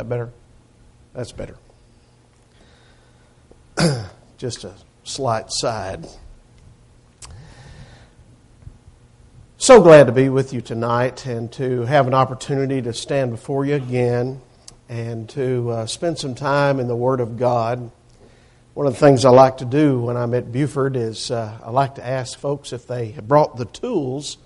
that better? That's better. Just a slight side. So glad to be with you tonight and to have an opportunity to stand before you again and to uh, spend some time in the Word of God. One of the things I like to do when I'm at Buford is uh, I like to ask folks if they have brought the tools,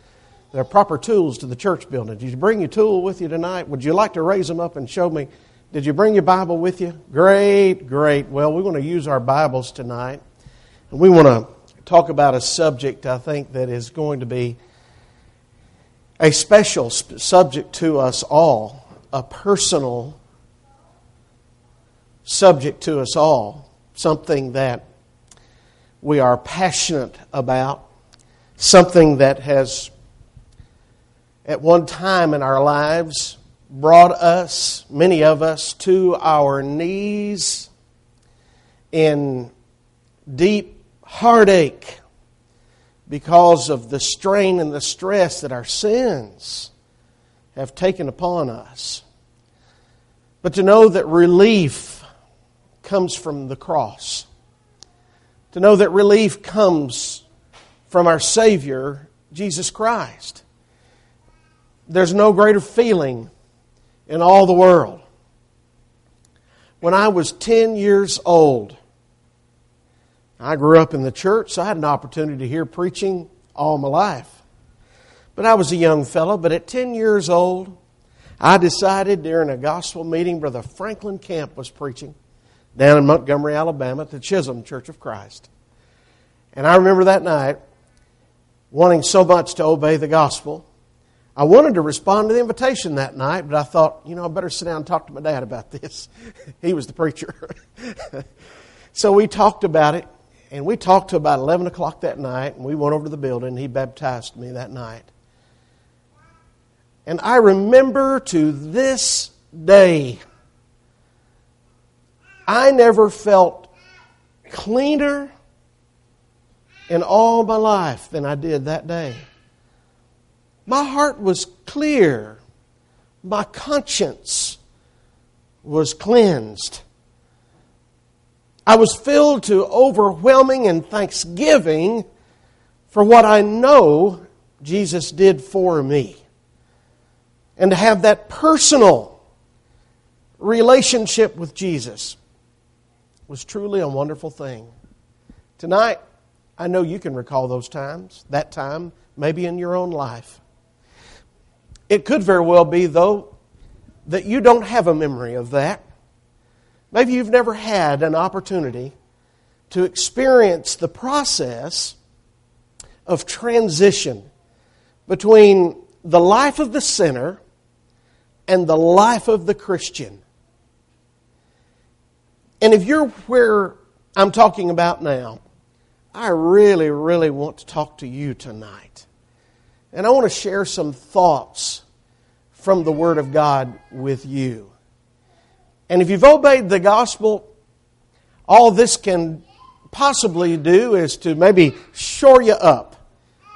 their proper tools to the church building. Did you bring your tool with you tonight? Would you like to raise them up and show me? Did you bring your Bible with you? Great, great. Well, we want to use our Bibles tonight. And we want to talk about a subject I think that is going to be a special subject to us all, a personal subject to us all, something that we are passionate about, something that has, at one time in our lives, brought us, many of us, to our knees in deep heartache because of the strain and the stress that our sins have taken upon us. But to know that relief comes from the cross, to know that relief comes from our Savior, Jesus Christ. There's no greater feeling in all the world. When I was 10 years old, I grew up in the church, so I had an opportunity to hear preaching all my life. But I was a young fellow, but at 10 years old, I decided during a gospel meeting, Brother Franklin Camp was preaching down in Montgomery, Alabama at the Chisholm Church of Christ. And I remember that night wanting so much to obey the gospel. I wanted to respond to the invitation that night, but I thought, you know, I better sit down and talk to my dad about this. he was the preacher. so we talked about it, and we talked to about 11 o'clock that night, and we went over to the building, and he baptized me that night. And I remember to this day, I never felt cleaner in all my life than I did that day. My heart was clear. My conscience was cleansed. I was filled to overwhelming and thanksgiving for what I know Jesus did for me. And to have that personal relationship with Jesus was truly a wonderful thing. Tonight, I know you can recall those times, that time, maybe in your own life. It could very well be, though, that you don't have a memory of that. Maybe you've never had an opportunity to experience the process of transition between the life of the sinner and the life of the Christian. And if you're where I'm talking about now, I really, really want to talk to you tonight. And I want to share some thoughts from the Word of God with you. And if you've obeyed the gospel, all this can possibly do is to maybe shore you up,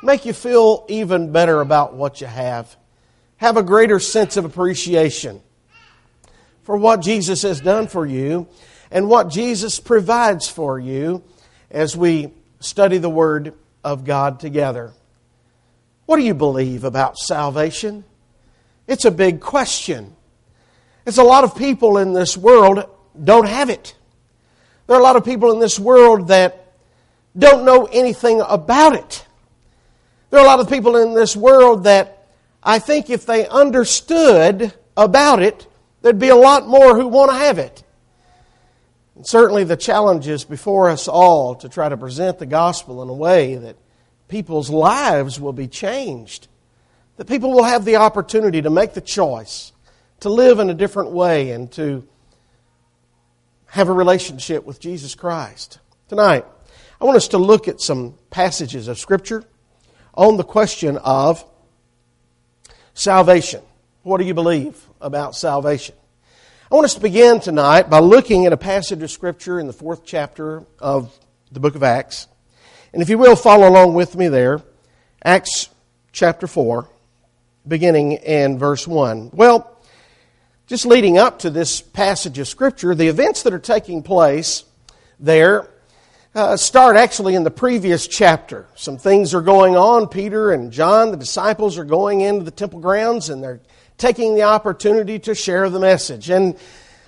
make you feel even better about what you have, have a greater sense of appreciation for what Jesus has done for you and what Jesus provides for you as we study the Word of God together. What do you believe about salvation? It's a big question. It's a lot of people in this world don't have it. There are a lot of people in this world that don't know anything about it. There are a lot of people in this world that I think if they understood about it, there'd be a lot more who want to have it. And certainly the challenge is before us all to try to present the gospel in a way that people's lives will be changed. That people will have the opportunity to make the choice to live in a different way and to have a relationship with Jesus Christ. Tonight, I want us to look at some passages of Scripture on the question of salvation. What do you believe about salvation? I want us to begin tonight by looking at a passage of Scripture in the fourth chapter of the book of Acts. And if you will, follow along with me there. Acts chapter 4, beginning in verse 1. Well, just leading up to this passage of Scripture, the events that are taking place there uh, start actually in the previous chapter. Some things are going on. Peter and John, the disciples, are going into the temple grounds and they're taking the opportunity to share the message. And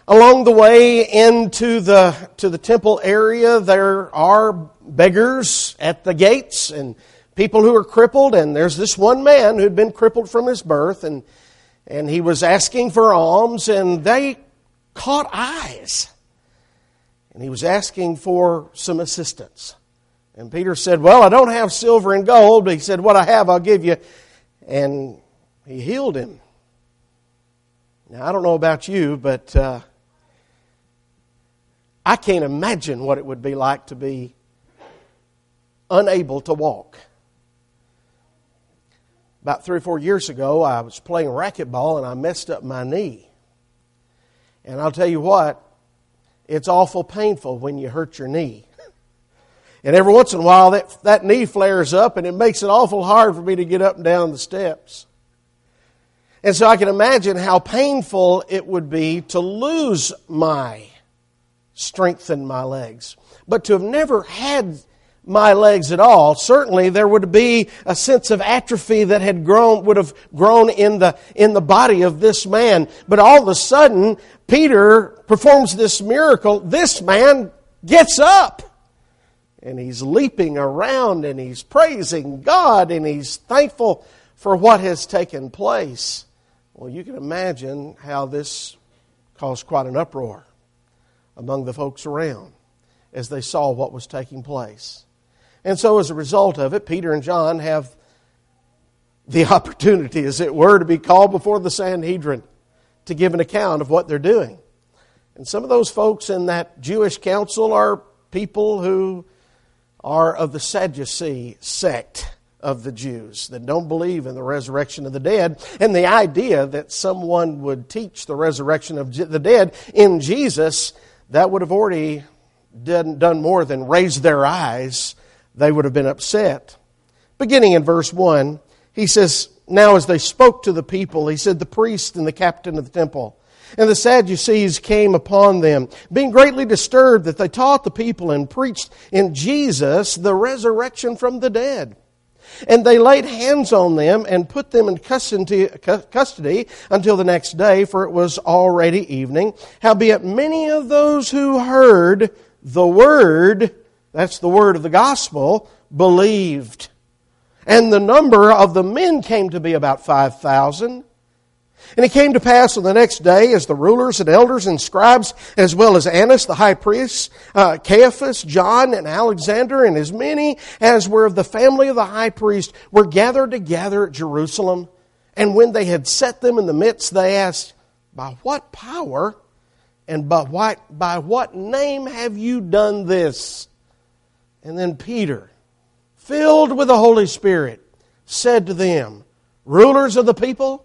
along the way into the, to the temple area, there are beggars at the gates and people who are crippled. And there's this one man who'd been crippled from his birth and and he was asking for alms, and they caught eyes. And he was asking for some assistance. And Peter said, Well, I don't have silver and gold, but he said, What I have, I'll give you. And he healed him. Now, I don't know about you, but uh, I can't imagine what it would be like to be unable to walk. About three or four years ago, I was playing racquetball and I messed up my knee. And I'll tell you what, it's awful painful when you hurt your knee. And every once in a while, that, that knee flares up and it makes it awful hard for me to get up and down the steps. And so I can imagine how painful it would be to lose my strength in my legs. But to have never had my legs at all. Certainly there would be a sense of atrophy that had grown, would have grown in the, in the body of this man. But all of a sudden, Peter performs this miracle. This man gets up. And he's leaping around and he's praising God and he's thankful for what has taken place. Well, you can imagine how this caused quite an uproar among the folks around as they saw what was taking place. And so, as a result of it, Peter and John have the opportunity, as it were, to be called before the Sanhedrin to give an account of what they're doing. And some of those folks in that Jewish council are people who are of the Sadducee sect of the Jews that don't believe in the resurrection of the dead. And the idea that someone would teach the resurrection of the dead in Jesus, that would have already done, done more than raise their eyes they would have been upset. Beginning in verse 1, he says, Now as they spoke to the people, he said, The priest and the captain of the temple and the Sadducees came upon them, being greatly disturbed that they taught the people and preached in Jesus the resurrection from the dead. And they laid hands on them and put them in custody until the next day, for it was already evening. Howbeit many of those who heard the word that's the word of the gospel, believed. And the number of the men came to be about 5,000. And it came to pass on the next day, as the rulers and elders and scribes, as well as Annas the high priest, uh, Caiaphas, John, and Alexander, and as many as were of the family of the high priest, were gathered together at Jerusalem. And when they had set them in the midst, they asked, By what power and by what, by what name have you done this? And then Peter, filled with the Holy Spirit, said to them, Rulers of the people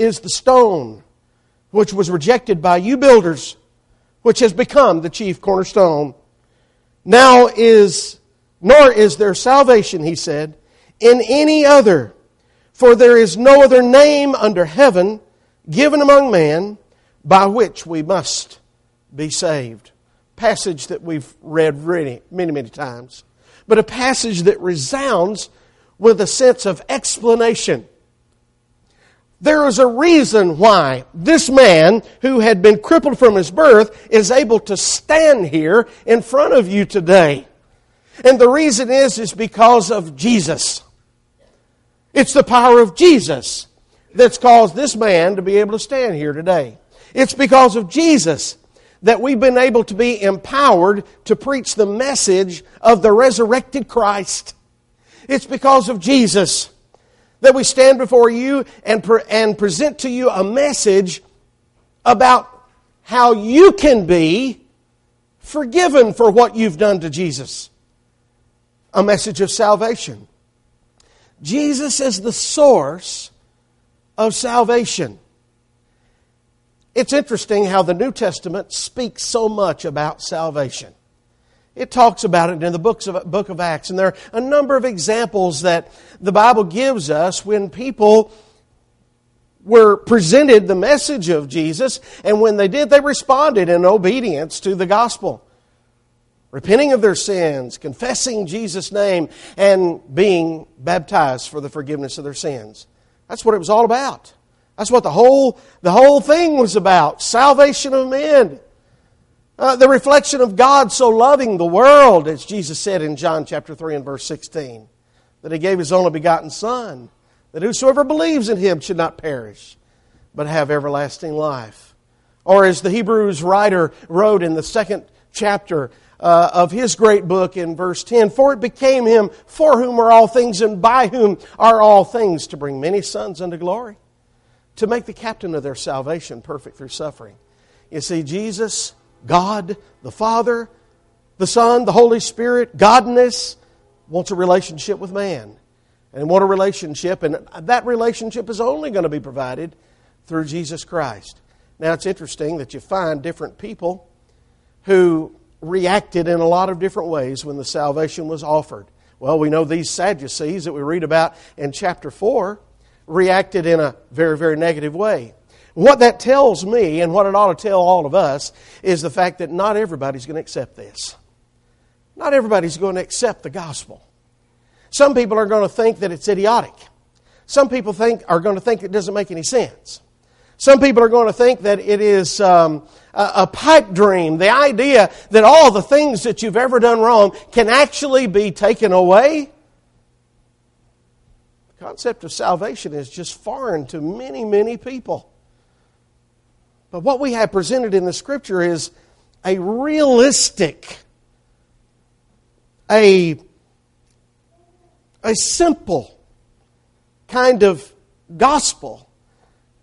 is the stone which was rejected by you builders, which has become the chief cornerstone. Now is, nor is there salvation, he said, in any other, for there is no other name under heaven given among men by which we must be saved. Passage that we've read many, many, many times but a passage that resounds with a sense of explanation. There is a reason why this man who had been crippled from his birth is able to stand here in front of you today. And the reason is, is because of Jesus. It's the power of Jesus that's caused this man to be able to stand here today. It's because of Jesus that we've been able to be empowered to preach the message of the resurrected Christ. It's because of Jesus that we stand before you and, pre- and present to you a message about how you can be forgiven for what you've done to Jesus. A message of salvation. Jesus is the source of salvation. It's interesting how the New Testament speaks so much about salvation. It talks about it in the books of, book of Acts, and there are a number of examples that the Bible gives us when people were presented the message of Jesus, and when they did, they responded in obedience to the gospel. Repenting of their sins, confessing Jesus' name, and being baptized for the forgiveness of their sins. That's what it was all about. That's what the whole, the whole thing was about salvation of men. Uh, the reflection of God so loving the world, as Jesus said in John chapter 3 and verse 16, that He gave His only begotten Son, that whosoever believes in Him should not perish, but have everlasting life. Or as the Hebrews writer wrote in the second chapter uh, of his great book in verse 10 For it became him for whom are all things and by whom are all things to bring many sons unto glory to make the captain of their salvation perfect through suffering. You see, Jesus, God, the Father, the Son, the Holy Spirit, Godness, wants a relationship with man. And what a relationship, and that relationship is only going to be provided through Jesus Christ. Now, it's interesting that you find different people who reacted in a lot of different ways when the salvation was offered. Well, we know these Sadducees that we read about in chapter 4 reacted in a very, very negative way. What that tells me, and what it ought to tell all of us, is the fact that not everybody's going to accept this. Not everybody's going to accept the gospel. Some people are going to think that it's idiotic. Some people think, are going to think it doesn't make any sense. Some people are going to think that it is um, a, a pipe dream. The idea that all the things that you've ever done wrong can actually be taken away The concept of salvation is just foreign to many, many people. But what we have presented in the scripture is a realistic, a, a simple kind of gospel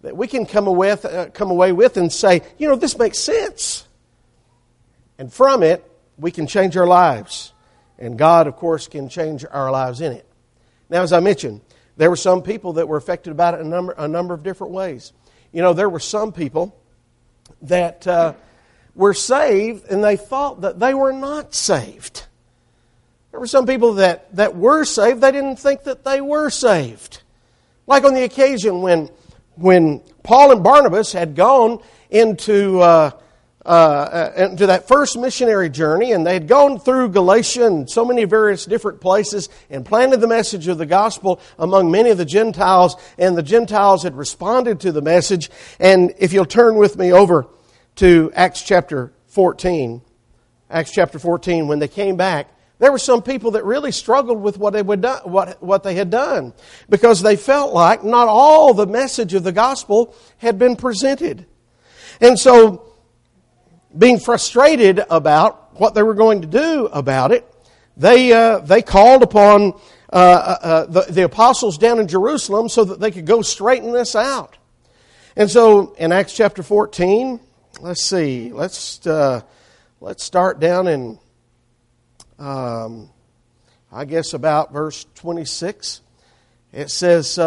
that we can come away, with, uh, come away with and say, you know, this makes sense. And from it, we can change our lives. And God, of course, can change our lives in it. Now, as I mentioned, there were some people that were affected about it a number, a number of different ways. You know, there were some people that uh, were saved and they thought that they were not saved. There were some people that, that were saved, they didn't think that they were saved. Like on the occasion when, when Paul and Barnabas had gone into uh, uh, into that first missionary journey, and they had gone through Galatia and so many various different places and planted the message of the gospel among many of the Gentiles, and the Gentiles had responded to the message. And if you'll turn with me over to Acts chapter 14, Acts chapter 14, when they came back, there were some people that really struggled with what they, would do, what, what they had done because they felt like not all the message of the gospel had been presented. And so being frustrated about what they were going to do about it, they, uh, they called upon uh, uh, uh, the, the apostles down in Jerusalem so that they could go straighten this out. And so in Acts chapter 14, let's see, let's, uh, let's start down in, um, I guess, about verse 26. It says,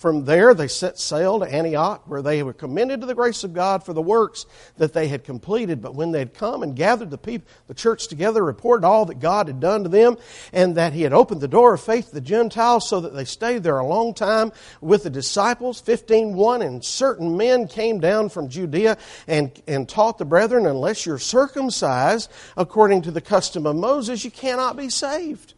from there, they set sail to Antioch, where they were commended to the grace of God for the works that they had completed. But when they had come and gathered the people, the church together, reported all that God had done to them, and that He had opened the door of faith to the Gentiles, so that they stayed there a long time with the disciples. Fifteen one, and certain men came down from Judea and, and taught the brethren, unless you're circumcised according to the custom of Moses, you cannot be saved.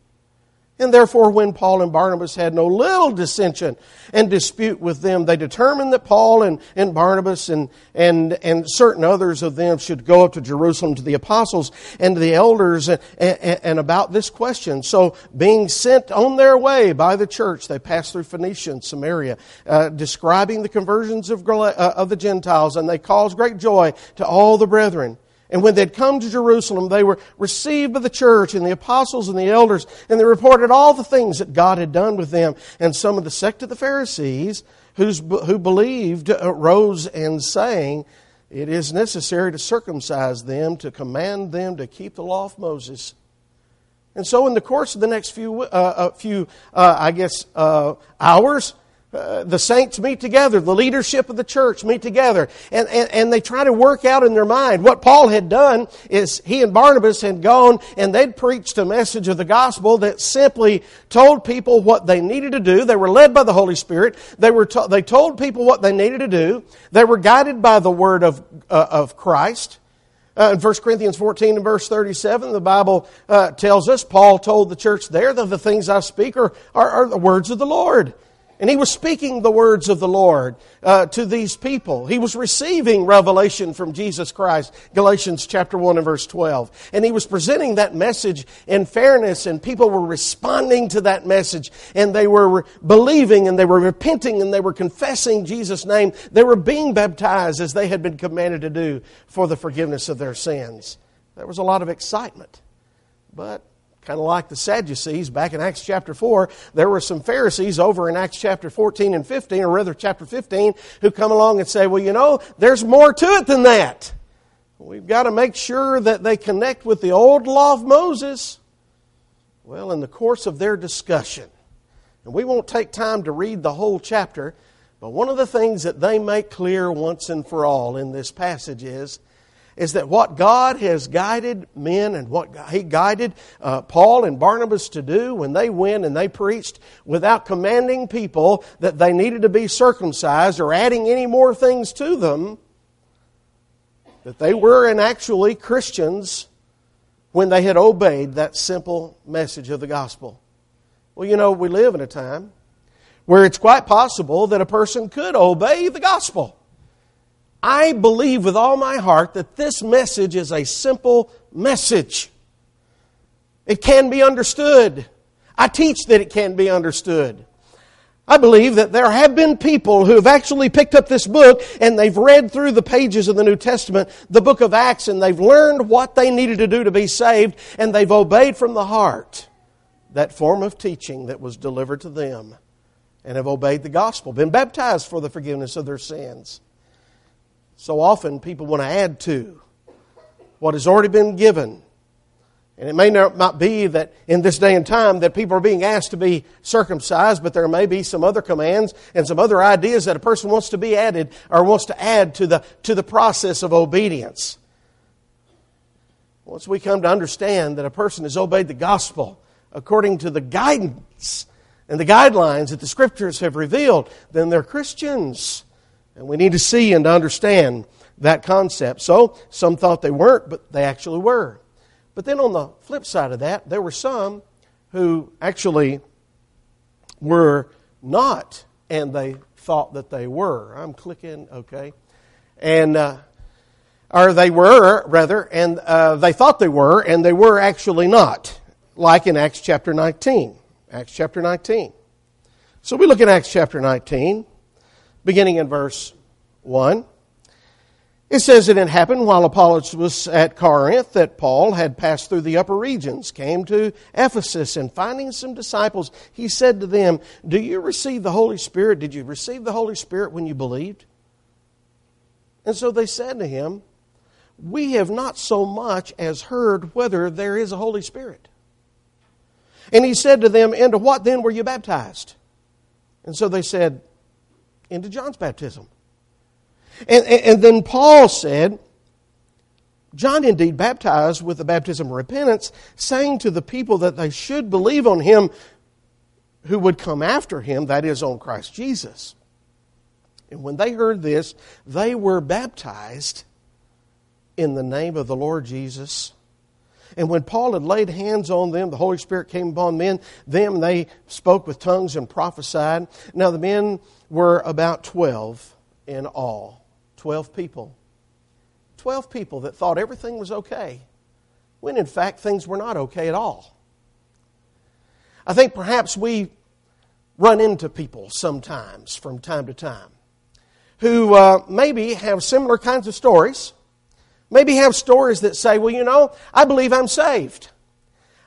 And therefore, when Paul and Barnabas had no little dissension and dispute with them, they determined that Paul and, and Barnabas and, and, and certain others of them should go up to Jerusalem to the apostles and to the elders and, and, and about this question. So, being sent on their way by the church, they passed through Phoenicia and Samaria, uh, describing the conversions of, uh, of the Gentiles, and they caused great joy to all the brethren. And when they'd come to Jerusalem, they were received by the church and the apostles and the elders, and they reported all the things that God had done with them. And some of the sect of the Pharisees, who's, who believed, uh, rose and saying, It is necessary to circumcise them, to command them to keep the law of Moses. And so, in the course of the next few, uh, uh few uh, I guess, uh, hours, uh, the saints meet together, the leadership of the church meet together, and, and, and they try to work out in their mind. What Paul had done is he and Barnabas had gone and they'd preached a message of the gospel that simply told people what they needed to do. They were led by the Holy Spirit. They, were to, they told people what they needed to do. They were guided by the word of, uh, of Christ. Uh, in 1 Corinthians 14 and verse 37, the Bible uh, tells us, Paul told the church there that the things I speak are, are, are the words of the Lord. And he was speaking the words of the Lord uh, to these people. He was receiving revelation from Jesus Christ, Galatians chapter 1 and verse 12. And he was presenting that message in fairness, and people were responding to that message, and they were believing, and they were repenting, and they were confessing Jesus' name. They were being baptized as they had been commanded to do for the forgiveness of their sins. There was a lot of excitement. But Kind of like the Sadducees back in Acts chapter 4, there were some Pharisees over in Acts chapter 14 and 15, or rather chapter 15, who come along and say, well, you know, there's more to it than that. We've got to make sure that they connect with the old law of Moses. Well, in the course of their discussion, and we won't take time to read the whole chapter, but one of the things that they make clear once and for all in this passage is is that what God has guided men and what He guided uh, Paul and Barnabas to do when they went and they preached without commanding people that they needed to be circumcised or adding any more things to them, that they were and actually Christians when they had obeyed that simple message of the gospel. Well, you know, we live in a time where it's quite possible that a person could obey the gospel. I believe with all my heart that this message is a simple message. It can be understood. I teach that it can be understood. I believe that there have been people who have actually picked up this book and they've read through the pages of the New Testament, the book of Acts, and they've learned what they needed to do to be saved, and they've obeyed from the heart that form of teaching that was delivered to them, and have obeyed the gospel, been baptized for the forgiveness of their sins. So often people want to add to what has already been given. And it may not be that in this day and time that people are being asked to be circumcised, but there may be some other commands and some other ideas that a person wants to be added or wants to add to the, to the process of obedience. Once we come to understand that a person has obeyed the gospel according to the guidance and the guidelines that the scriptures have revealed, then they're Christians. And we need to see and to understand that concept. So, some thought they weren't, but they actually were. But then on the flip side of that, there were some who actually were not, and they thought that they were. I'm clicking, okay. And, uh, or they were, rather, and uh, they thought they were, and they were actually not, like in Acts chapter 19. Acts chapter 19. So we look at Acts chapter 19 beginning in verse 1. It says that it happened while Apollos was at Corinth that Paul had passed through the upper regions, came to Ephesus, and finding some disciples, he said to them, Do you receive the Holy Spirit? Did you receive the Holy Spirit when you believed? And so they said to him, We have not so much as heard whether there is a Holy Spirit. And he said to them, Into what then were you baptized? And so they said, into John's baptism. And, and, and then Paul said, John indeed baptized with the baptism of repentance, saying to the people that they should believe on him who would come after him, that is, on Christ Jesus. And when they heard this, they were baptized in the name of the Lord Jesus. And when Paul had laid hands on them, the Holy Spirit came upon men. Them they spoke with tongues and prophesied. Now the men were about 12 in all. 12 people. 12 people that thought everything was okay, when in fact things were not okay at all. I think perhaps we run into people sometimes from time to time who uh, maybe have similar kinds of stories maybe have stories that say, well, you know, I believe I'm saved.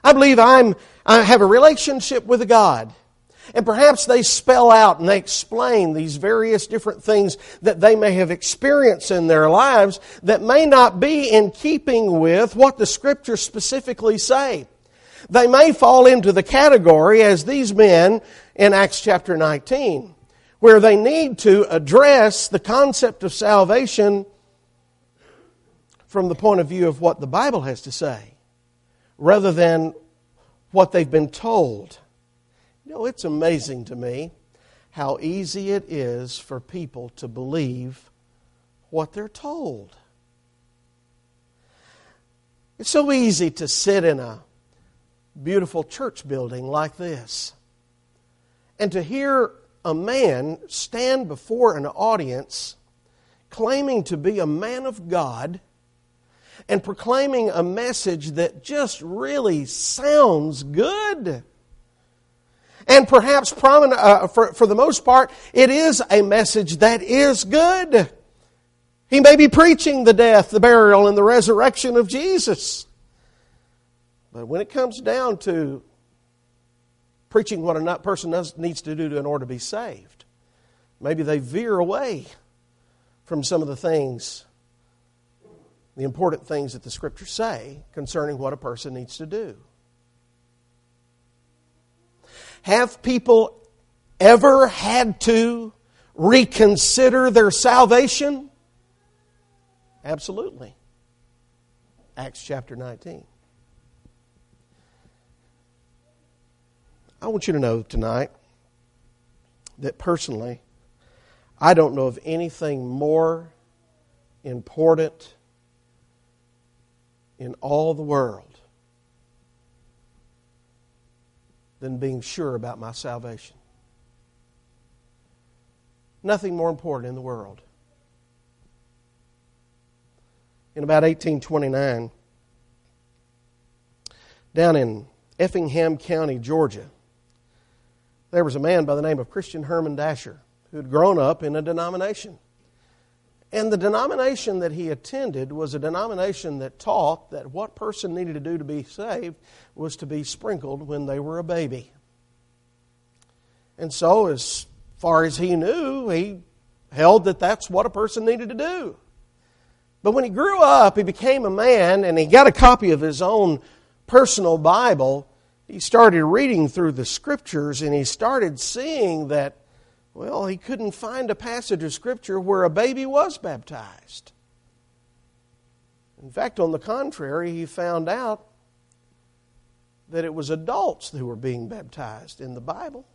I believe I'm, I have a relationship with God. And perhaps they spell out and they explain these various different things that they may have experienced in their lives that may not be in keeping with what the scriptures specifically say. They may fall into the category as these men in Acts chapter 19, where they need to address the concept of salvation from the point of view of what the Bible has to say, rather than what they've been told. You know, it's amazing to me how easy it is for people to believe what they're told. It's so easy to sit in a beautiful church building like this and to hear a man stand before an audience claiming to be a man of God and proclaiming a message that just really sounds good. And perhaps, uh, for, for the most part, it is a message that is good. He may be preaching the death, the burial, and the resurrection of Jesus. But when it comes down to preaching what a person needs to do in order to be saved, maybe they veer away from some of the things the important things that the scriptures say concerning what a person needs to do. Have people ever had to reconsider their salvation? Absolutely. Acts chapter 19. I want you to know tonight that personally, I don't know of anything more important in all the world than being sure about my salvation. Nothing more important in the world. In about 1829, down in Effingham County, Georgia, there was a man by the name of Christian Herman Dasher who had grown up in a denomination. And the denomination that he attended was a denomination that taught that what person needed to do to be saved was to be sprinkled when they were a baby. And so, as far as he knew, he held that that's what a person needed to do. But when he grew up, he became a man and he got a copy of his own personal Bible. He started reading through the scriptures and he started seeing that well, he couldn't find a passage of Scripture where a baby was baptized. In fact, on the contrary, he found out that it was adults who were being baptized in the Bible.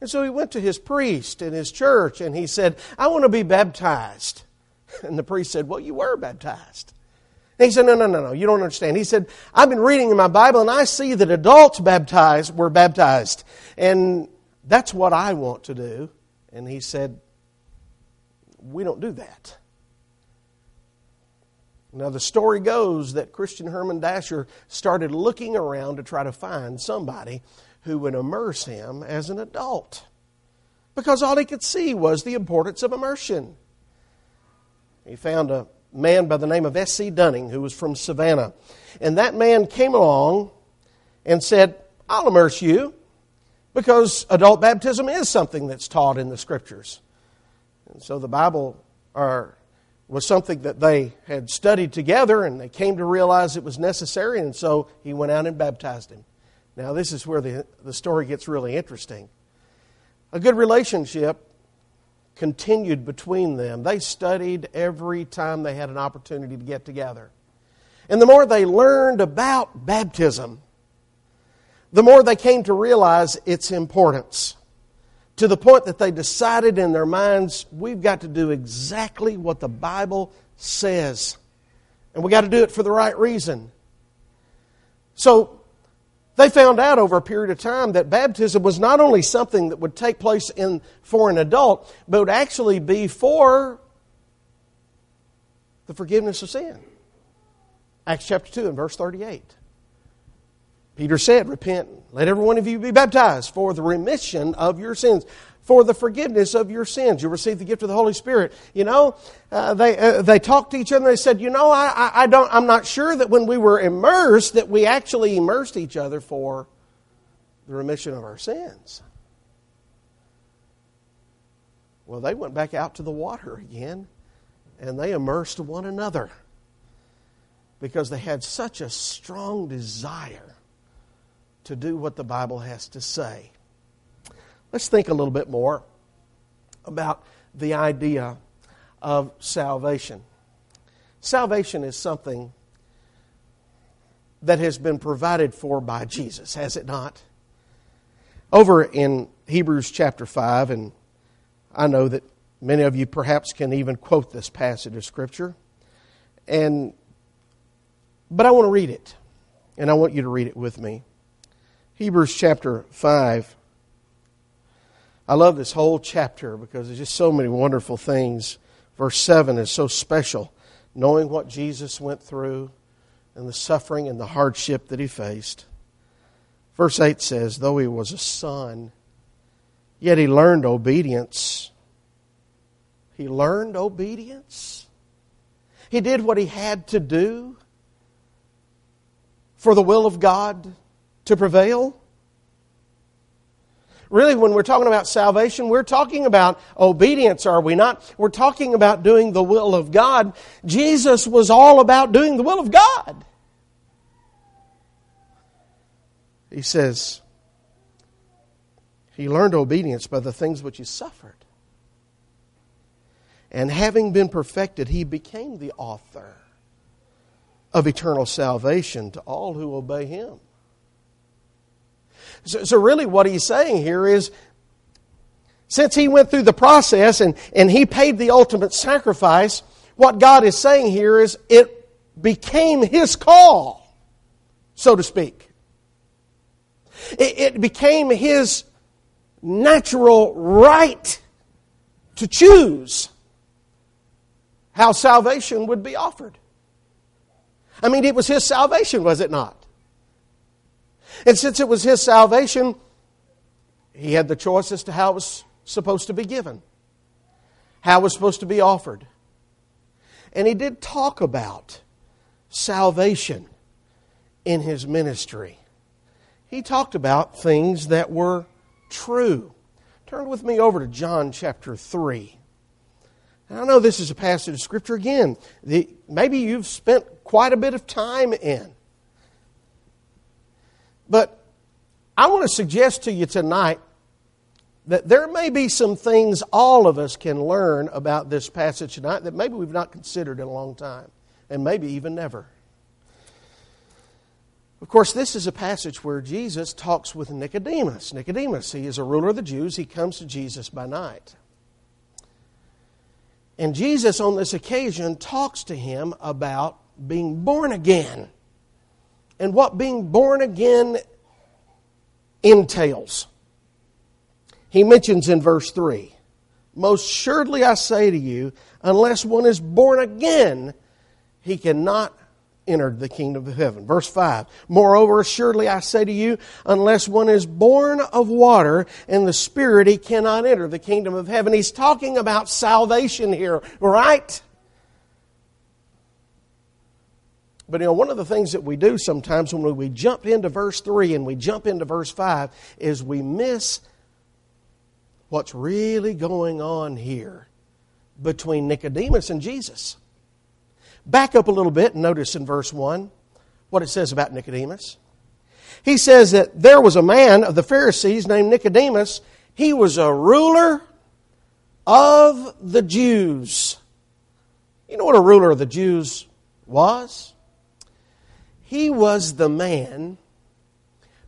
And so he went to his priest in his church and he said, I want to be baptized. And the priest said, Well, you were baptized. And he said, No, no, no, no, you don't understand. He said, I've been reading in my Bible and I see that adults baptized were baptized. And that's what I want to do. And he said, We don't do that. Now, the story goes that Christian Herman Dasher started looking around to try to find somebody who would immerse him as an adult because all he could see was the importance of immersion. He found a man by the name of S.C. Dunning who was from Savannah. And that man came along and said, I'll immerse you because adult baptism is something that's taught in the scriptures. And so the Bible are, was something that they had studied together and they came to realize it was necessary, and so he went out and baptized him. Now, this is where the, the story gets really interesting. A good relationship continued between them. They studied every time they had an opportunity to get together. And the more they learned about baptism, the more they came to realize its importance. To the point that they decided in their minds, we've got to do exactly what the Bible says. And we've got to do it for the right reason. So they found out over a period of time that baptism was not only something that would take place in, for an adult, but would actually be for the forgiveness of sin. Acts chapter 2 and verse 38. Peter said, Repent, let every one of you be baptized for the remission of your sins. for the forgiveness of your sins. You'll receive the gift of the Holy Spirit. You know, uh, they uh, they talked to each other. They said, you know, I, I don't. I'm not sure that when we were immersed that we actually immersed each other for the remission of our sins. Well, they went back out to the water again, and they immersed one another because they had such a strong desire to do what the Bible has to say. Let's think a little bit more about the idea of salvation. Salvation is something that has been provided for by Jesus, has it not? Over in Hebrews chapter 5, and I know that many of you perhaps can even quote this passage of Scripture. And but I want to read it, and I want you to read it with me. Hebrews chapter 5 I love this whole chapter because there's just so many wonderful things. Verse 7 is so special, knowing what Jesus went through and the suffering and the hardship that he faced. Verse 8 says, Though he was a son, yet he learned obedience. He learned obedience. He did what he had to do for the will of God to prevail. Really, when we're talking about salvation, we're talking about obedience, are we not? We're talking about doing the will of God. Jesus was all about doing the will of God. He says, He learned obedience by the things which He suffered. And having been perfected, He became the author of eternal salvation to all who obey Him. So, so really, what he's saying here is since he went through the process and, and he paid the ultimate sacrifice, what God is saying here is it became his call, so to speak. It, it became his natural right to choose how salvation would be offered. I mean, it was his salvation, was it not? And since it was his salvation, he had the choice as to how it was supposed to be given, how it was supposed to be offered. And he did talk about salvation in his ministry. He talked about things that were true. Turn with me over to John chapter 3. And I know this is a passage of Scripture again. The, maybe you've spent quite a bit of time in. But I want to suggest to you tonight that there may be some things all of us can learn about this passage tonight that maybe we've not considered in a long time, and maybe even never. Of course, this is a passage where Jesus talks with Nicodemus. Nicodemus, he is a ruler of the Jews. He comes to Jesus by night. And Jesus, on this occasion, talks to him about being born again and what being born again entails. He mentions in verse 3 Most surely I say to you, unless one is born again, he cannot enter the kingdom of heaven. Verse 5 Moreover, assuredly I say to you, unless one is born of water and the Spirit, he cannot enter the kingdom of heaven. He's talking about salvation here, right? But you know, one of the things that we do sometimes when we jump into verse 3 and we jump into verse 5 is we miss what's really going on here between Nicodemus and Jesus. Back up a little bit and notice in verse 1 what it says about Nicodemus. He says that there was a man of the Pharisees named Nicodemus. He was a ruler of the Jews. You know what a ruler of the Jews was? He was the man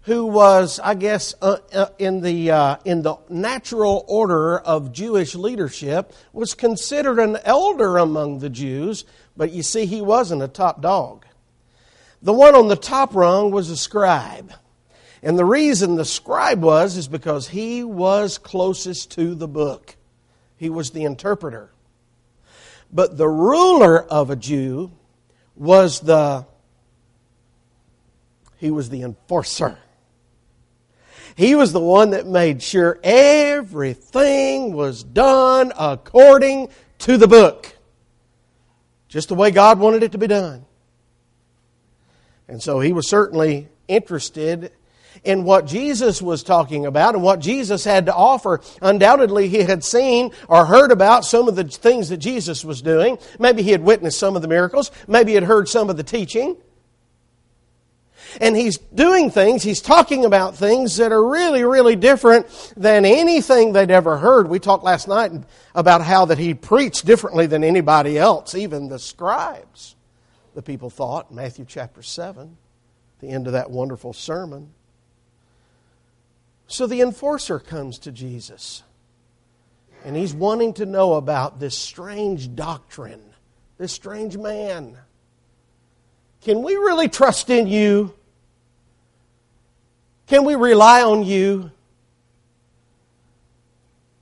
who was, I guess, uh, uh, in the uh, in the natural order of Jewish leadership, was considered an elder among the Jews. But you see, he wasn't a top dog. The one on the top rung was a scribe, and the reason the scribe was is because he was closest to the book. He was the interpreter. But the ruler of a Jew was the he was the enforcer. He was the one that made sure everything was done according to the book. Just the way God wanted it to be done. And so he was certainly interested in what Jesus was talking about and what Jesus had to offer. Undoubtedly, he had seen or heard about some of the things that Jesus was doing. Maybe he had witnessed some of the miracles. Maybe he had heard some of the teaching. And he's doing things, he's talking about things that are really, really different than anything they'd ever heard. We talked last night about how that he preached differently than anybody else, even the scribes, the people thought, Matthew chapter 7, the end of that wonderful sermon. So the enforcer comes to Jesus, and he's wanting to know about this strange doctrine, this strange man. Can we really trust in you? Can we rely on you?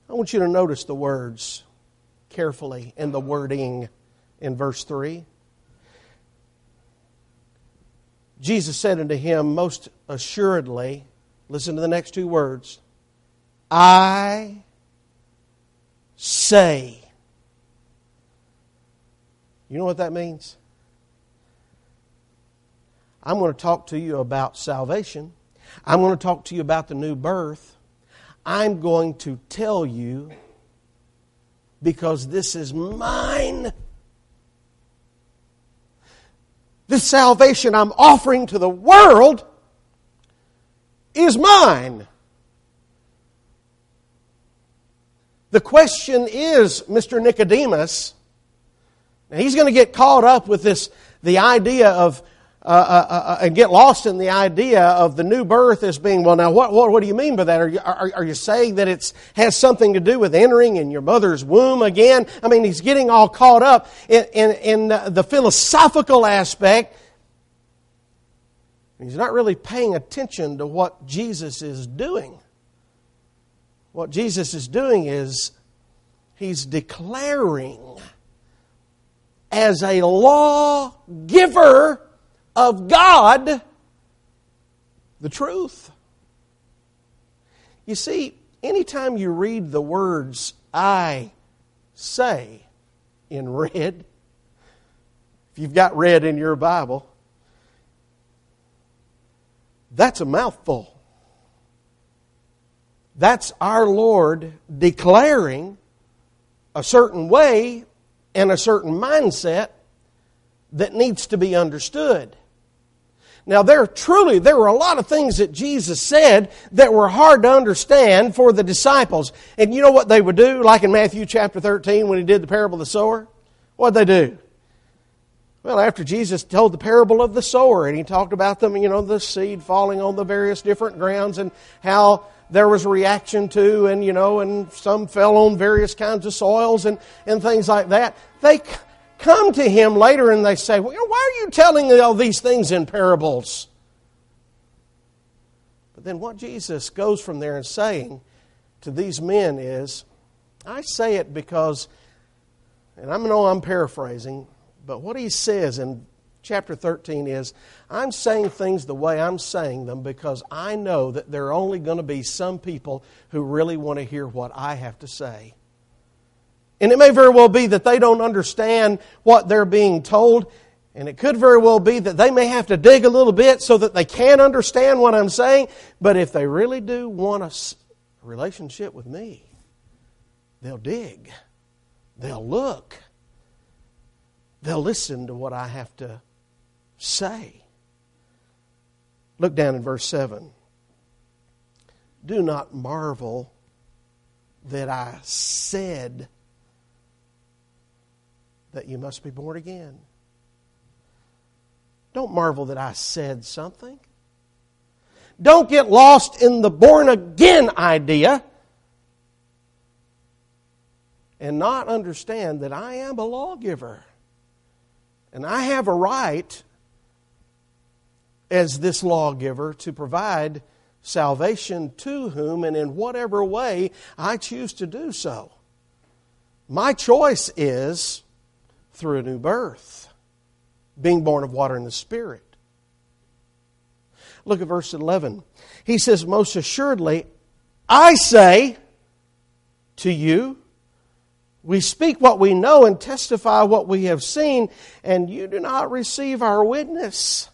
I want you to notice the words carefully and the wording in verse 3. Jesus said unto him, Most assuredly, listen to the next two words I say. You know what that means? I'm going to talk to you about salvation. I'm going to talk to you about the new birth. I'm going to tell you because this is mine. This salvation I'm offering to the world is mine. The question is, Mr. Nicodemus, he's going to get caught up with this, the idea of uh, uh, uh, and get lost in the idea of the new birth as being, well, now what, what, what do you mean by that? Are you, are, are you saying that it has something to do with entering in your mother's womb again? I mean, he's getting all caught up in, in, in the philosophical aspect. He's not really paying attention to what Jesus is doing. What Jesus is doing is he's declaring as a lawgiver of God the truth. You see, anytime you read the words I say in red, if you've got red in your Bible, that's a mouthful. That's our Lord declaring a certain way and a certain mindset that needs to be understood. Now, there truly, there were a lot of things that Jesus said that were hard to understand for the disciples. And you know what they would do? Like in Matthew chapter 13 when he did the parable of the sower? What'd they do? Well, after Jesus told the parable of the sower and he talked about them, you know, the seed falling on the various different grounds and how there was a reaction to, and, you know, and some fell on various kinds of soils and, and things like that. They, come to him later and they say, well, Why are you telling all these things in parables? But then what Jesus goes from there and saying to these men is, I say it because, and I know I'm paraphrasing, but what he says in chapter 13 is, I'm saying things the way I'm saying them because I know that there are only going to be some people who really want to hear what I have to say. And it may very well be that they don't understand what they're being told. And it could very well be that they may have to dig a little bit so that they can understand what I'm saying. But if they really do want a relationship with me, they'll dig, they'll look, they'll listen to what I have to say. Look down in verse 7. Do not marvel that I said that you must be born again. Don't marvel that I said something. Don't get lost in the born again idea and not understand that I am a lawgiver. And I have a right as this lawgiver to provide salvation to whom and in whatever way I choose to do so. My choice is through a new birth, being born of water and the Spirit. Look at verse 11. He says, Most assuredly, I say to you, we speak what we know and testify what we have seen, and you do not receive our witness.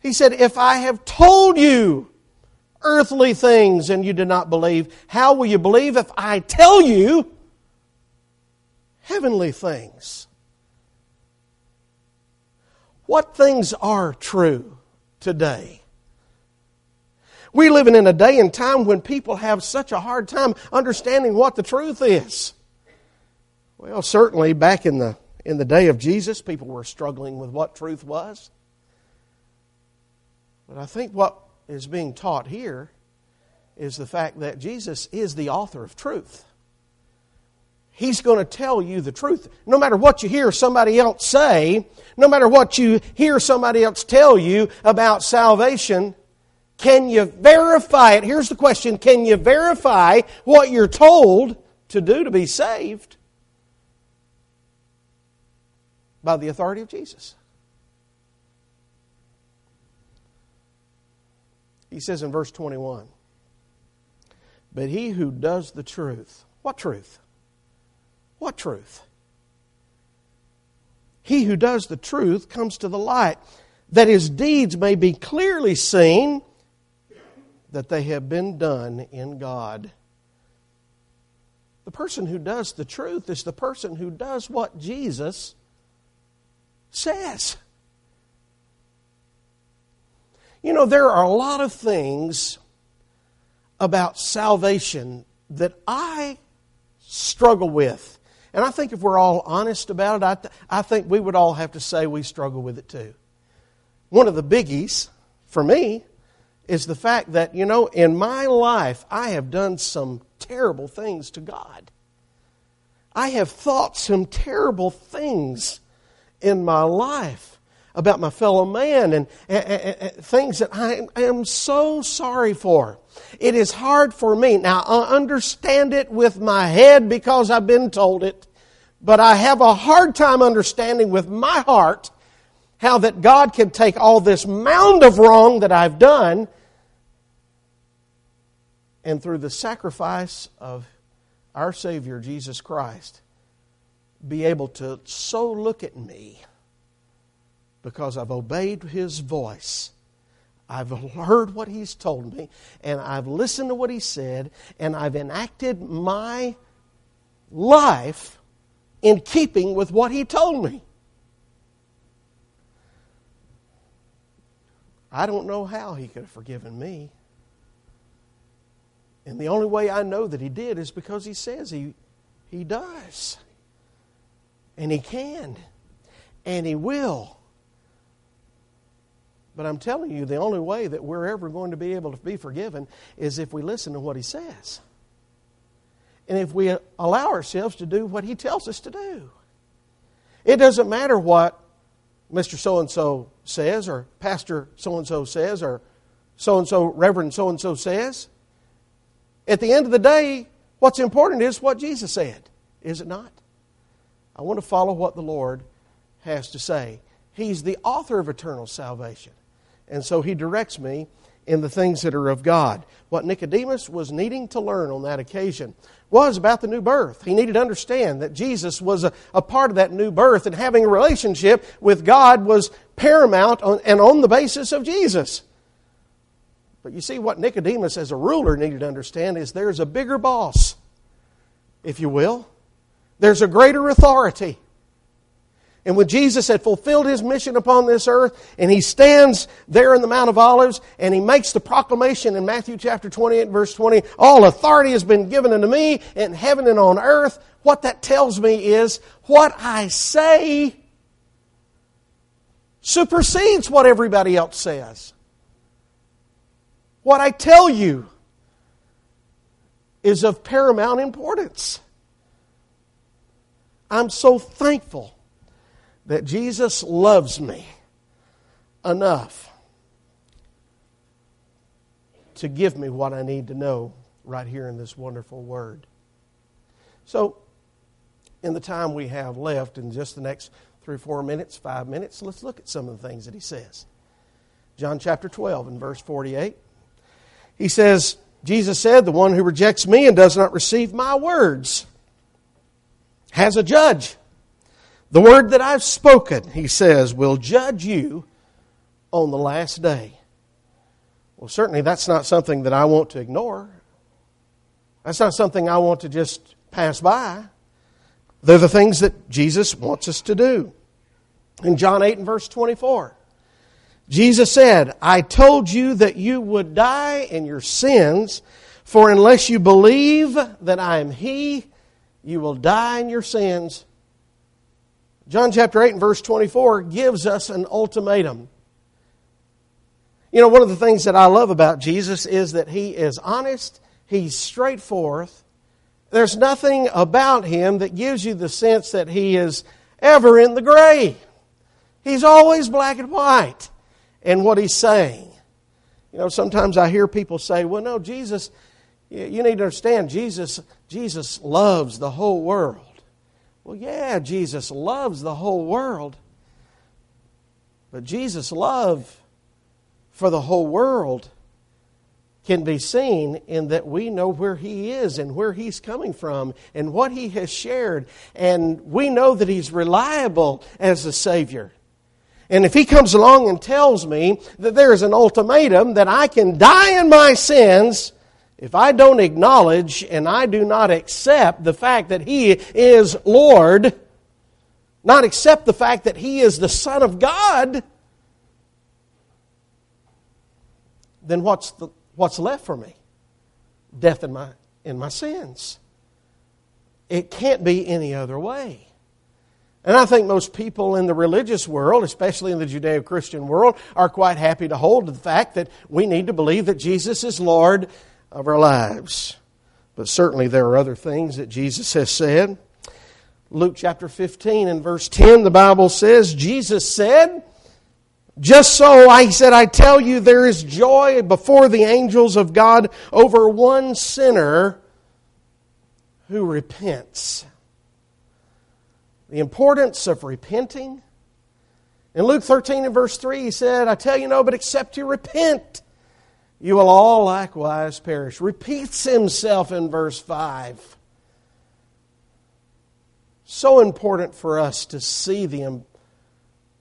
He said, If I have told you earthly things and you do not believe, how will you believe if I tell you heavenly things? What things are true today? We're living in a day and time when people have such a hard time understanding what the truth is. Well, certainly back in the in the day of Jesus, people were struggling with what truth was. But I think what is being taught here is the fact that Jesus is the author of truth. He's going to tell you the truth. No matter what you hear somebody else say, no matter what you hear somebody else tell you about salvation, can you verify it? Here's the question Can you verify what you're told to do to be saved? By the authority of Jesus. He says in verse 21 But he who does the truth, what truth? What truth? He who does the truth comes to the light, that his deeds may be clearly seen that they have been done in God. The person who does the truth is the person who does what Jesus says. You know, there are a lot of things about salvation that I struggle with. And I think if we're all honest about it, I, th- I think we would all have to say we struggle with it too. One of the biggies for me is the fact that, you know, in my life, I have done some terrible things to God. I have thought some terrible things in my life about my fellow man and, and, and, things that I am so sorry for. It is hard for me. Now, I understand it with my head because I've been told it, but I have a hard time understanding with my heart how that God can take all this mound of wrong that I've done and through the sacrifice of our Savior, Jesus Christ, be able to so look at me because I've obeyed His voice. I've heard what He's told me, and I've listened to what He said, and I've enacted my life in keeping with what He told me. I don't know how He could have forgiven me. And the only way I know that He did is because He says He, he does. And He can. And He will. But I'm telling you, the only way that we're ever going to be able to be forgiven is if we listen to what He says. And if we allow ourselves to do what He tells us to do. It doesn't matter what Mr. So and so says, or Pastor so and so says, or so and so, Reverend so and so says. At the end of the day, what's important is what Jesus said, is it not? I want to follow what the Lord has to say. He's the author of eternal salvation. And so he directs me in the things that are of God. What Nicodemus was needing to learn on that occasion was about the new birth. He needed to understand that Jesus was a, a part of that new birth, and having a relationship with God was paramount on, and on the basis of Jesus. But you see, what Nicodemus, as a ruler, needed to understand is there's a bigger boss, if you will. There's a greater authority. And when Jesus had fulfilled his mission upon this earth, and he stands there in the Mount of Olives, and he makes the proclamation in Matthew chapter 28, verse 20, all authority has been given unto me in heaven and on earth, what that tells me is what I say supersedes what everybody else says. What I tell you is of paramount importance. I'm so thankful that Jesus loves me enough to give me what I need to know right here in this wonderful word. So, in the time we have left, in just the next three four minutes, five minutes, let's look at some of the things that he says. John chapter 12 and verse 48. He says, Jesus said, The one who rejects me and does not receive my words has a judge. The word that I've spoken, he says, will judge you on the last day. Well, certainly that's not something that I want to ignore. That's not something I want to just pass by. They're the things that Jesus wants us to do. In John 8 and verse 24, Jesus said, I told you that you would die in your sins, for unless you believe that I am He, you will die in your sins. John chapter 8 and verse 24 gives us an ultimatum. You know, one of the things that I love about Jesus is that He is honest, He's straightforward. There's nothing about Him that gives you the sense that He is ever in the gray. He's always black and white in what he's saying. You know, sometimes I hear people say, well, no, Jesus, you need to understand, Jesus, Jesus loves the whole world. Well, yeah, Jesus loves the whole world. But Jesus' love for the whole world can be seen in that we know where He is and where He's coming from and what He has shared. And we know that He's reliable as a Savior. And if he comes along and tells me that there is an ultimatum that I can die in my sins if I don't acknowledge and I do not accept the fact that he is Lord, not accept the fact that he is the Son of God, then what's, the, what's left for me? Death in my, in my sins. It can't be any other way. And I think most people in the religious world, especially in the Judeo Christian world, are quite happy to hold to the fact that we need to believe that Jesus is Lord of our lives. But certainly there are other things that Jesus has said. Luke chapter 15 and verse 10, the Bible says, Jesus said, Just so I said, I tell you, there is joy before the angels of God over one sinner who repents the importance of repenting. In Luke 13 and verse 3, he said, I tell you no, but except you repent, you will all likewise perish. Repeats himself in verse 5. So important for us to see the,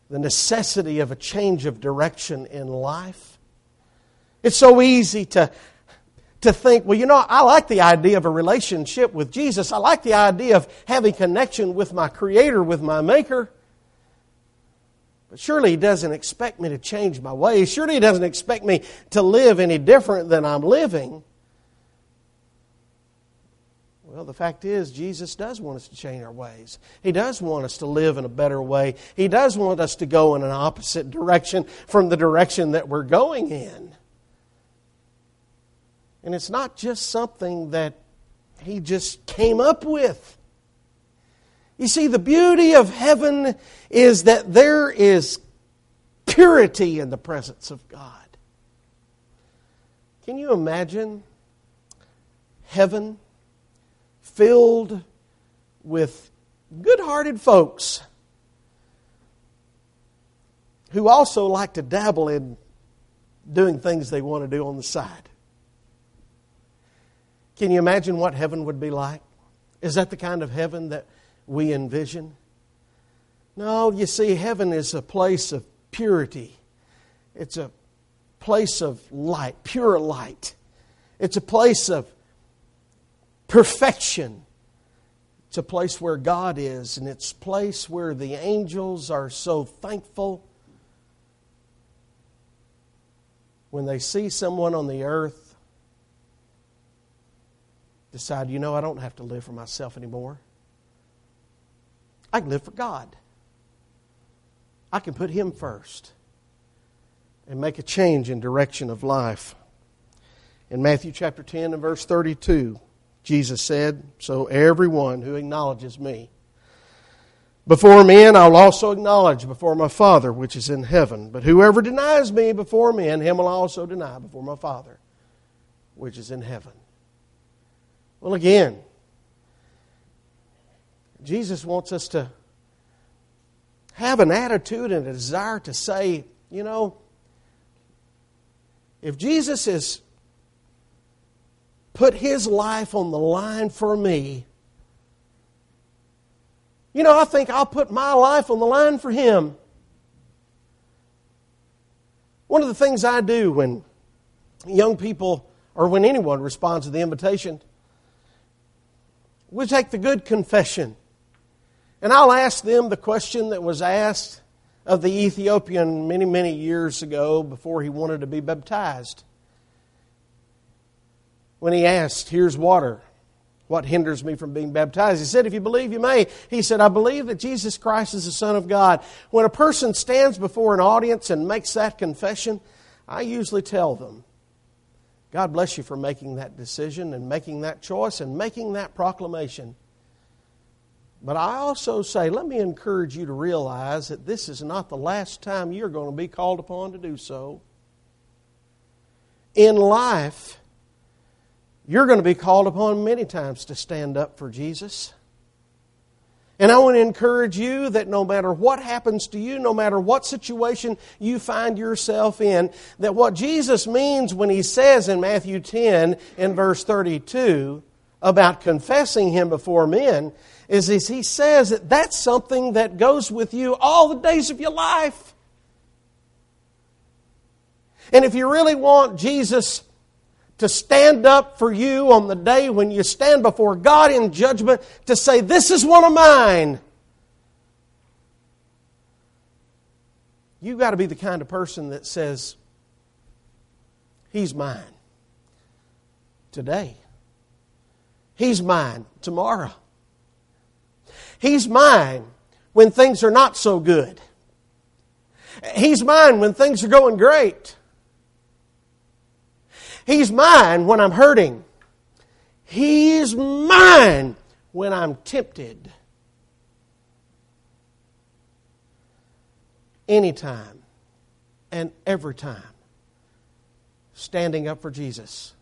the necessity of a change of direction in life. It's so easy to to think, well, you know, I like the idea of a relationship with Jesus. I like the idea of having connection with my Creator, with my Maker. Surely He doesn't expect me to change my ways. Surely He doesn't expect me to live any different than I'm living. Well, the fact is, Jesus does want us to change our ways. He does want us to live in a better way. He does want us to go in an opposite direction from the direction that we're going in. And it's not just something that he just came up with. You see, the beauty of heaven is that there is purity in the presence of God. Can you imagine heaven filled with good hearted folks who also like to dabble in doing things they want to do on the side? Can you imagine what heaven would be like? Is that the kind of heaven that we envision? No, you see, heaven is a place of purity. It's a place of light, pure light. It's a place of perfection. It's a place where God is, and it's a place where the angels are so thankful when they see someone on the earth decide, you know, I don't have to live for myself anymore. I can live for God. I can put Him first and make a change in direction of life. In Matthew chapter 10 and verse 32, Jesus said, So everyone who acknowledges me before men, I'll also acknowledge before my Father which is in heaven. But whoever denies me before men, him will also deny before my Father which is in heaven. Well, again, Jesus wants us to have an attitude and a desire to say, you know, if Jesus has put his life on the line for me, you know, I think I'll put my life on the line for him. One of the things I do when young people or when anyone responds to the invitation, we take the good confession. And I'll ask them the question that was asked of the Ethiopian many, many years ago before he wanted to be baptized. When he asked, Here's water. What hinders me from being baptized? He said, If you believe, you may. He said, I believe that Jesus Christ is the Son of God. When a person stands before an audience and makes that confession, I usually tell them, God bless you for making that decision and making that choice and making that proclamation. But I also say, let me encourage you to realize that this is not the last time you're going to be called upon to do so. In life, you're going to be called upon many times to stand up for Jesus. And I want to encourage you that no matter what happens to you, no matter what situation you find yourself in, that what Jesus means when he says in Matthew 10 in verse 32 about confessing him before men is as he says that that's something that goes with you all the days of your life. And if you really want Jesus to stand up for you on the day when you stand before God in judgment to say, This is one of mine. You've got to be the kind of person that says, He's mine today. He's mine tomorrow. He's mine when things are not so good. He's mine when things are going great. He's mine when I'm hurting. He's mine when I'm tempted. Anytime and every time, standing up for Jesus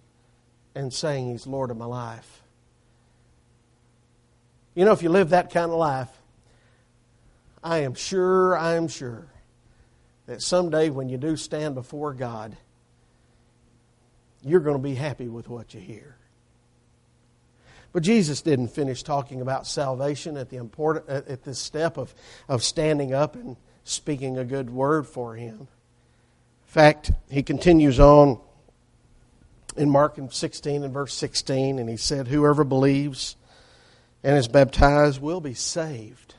and saying He's Lord of my life. You know, if you live that kind of life, I am sure, I am sure that someday when you do stand before God, you're going to be happy with what you hear. But Jesus didn't finish talking about salvation at the important at this step of, of standing up and speaking a good word for him. In fact, he continues on in Mark 16 and verse 16, and he said, Whoever believes and is baptized will be saved,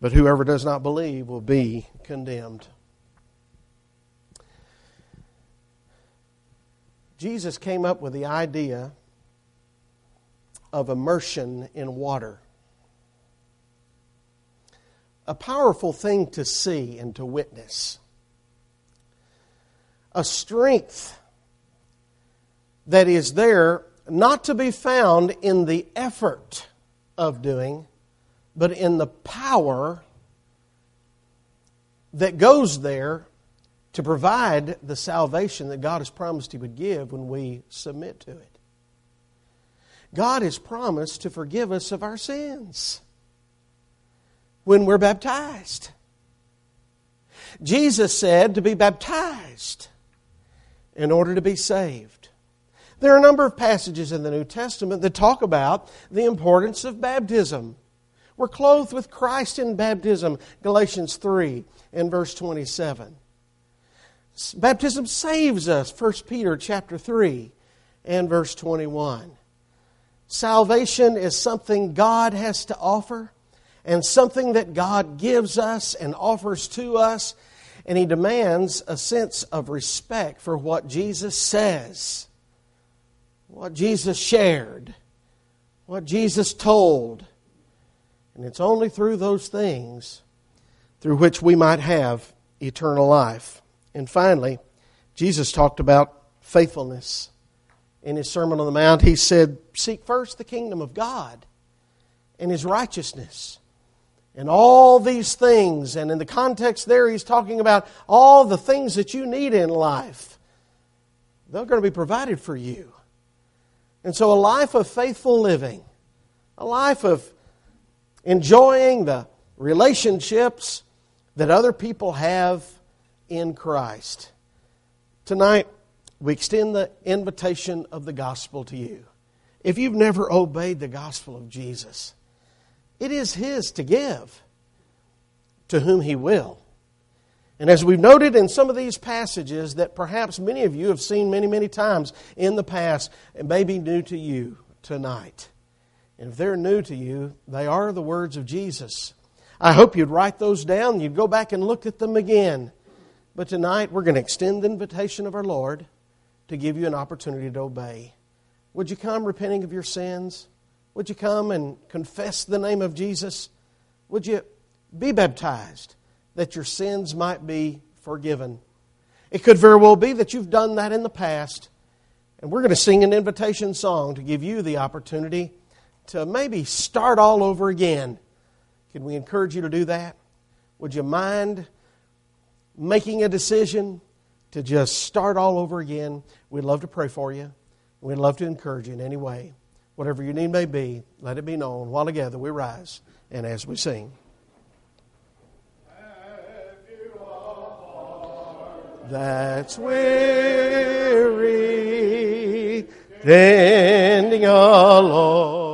but whoever does not believe will be condemned. Jesus came up with the idea of immersion in water. A powerful thing to see and to witness. A strength that is there not to be found in the effort of doing, but in the power that goes there to provide the salvation that God has promised He would give when we submit to it. God has promised to forgive us of our sins when we're baptized. Jesus said to be baptized in order to be saved. There are a number of passages in the New Testament that talk about the importance of baptism. We're clothed with Christ in baptism, Galatians 3 and verse 27. Baptism saves us, 1 Peter chapter 3 and verse 21. Salvation is something God has to offer and something that God gives us and offers to us, and He demands a sense of respect for what Jesus says, what Jesus shared, what Jesus told. And it's only through those things through which we might have eternal life. And finally, Jesus talked about faithfulness. In his Sermon on the Mount, he said, Seek first the kingdom of God and his righteousness. And all these things, and in the context there, he's talking about all the things that you need in life. They're going to be provided for you. And so, a life of faithful living, a life of enjoying the relationships that other people have in Christ Tonight, we extend the invitation of the gospel to you. If you've never obeyed the gospel of Jesus, it is His to give to whom He will. And as we've noted in some of these passages that perhaps many of you have seen many, many times in the past, and may be new to you tonight. And if they're new to you, they are the words of Jesus. I hope you'd write those down, you'd go back and look at them again. But tonight, we're going to extend the invitation of our Lord to give you an opportunity to obey. Would you come repenting of your sins? Would you come and confess the name of Jesus? Would you be baptized that your sins might be forgiven? It could very well be that you've done that in the past, and we're going to sing an invitation song to give you the opportunity to maybe start all over again. Can we encourage you to do that? Would you mind making a decision to just start all over again, we'd love to pray for you. We'd love to encourage you in any way. Whatever your need may be, let it be known. While together we rise and as we sing. That's weary, standing alone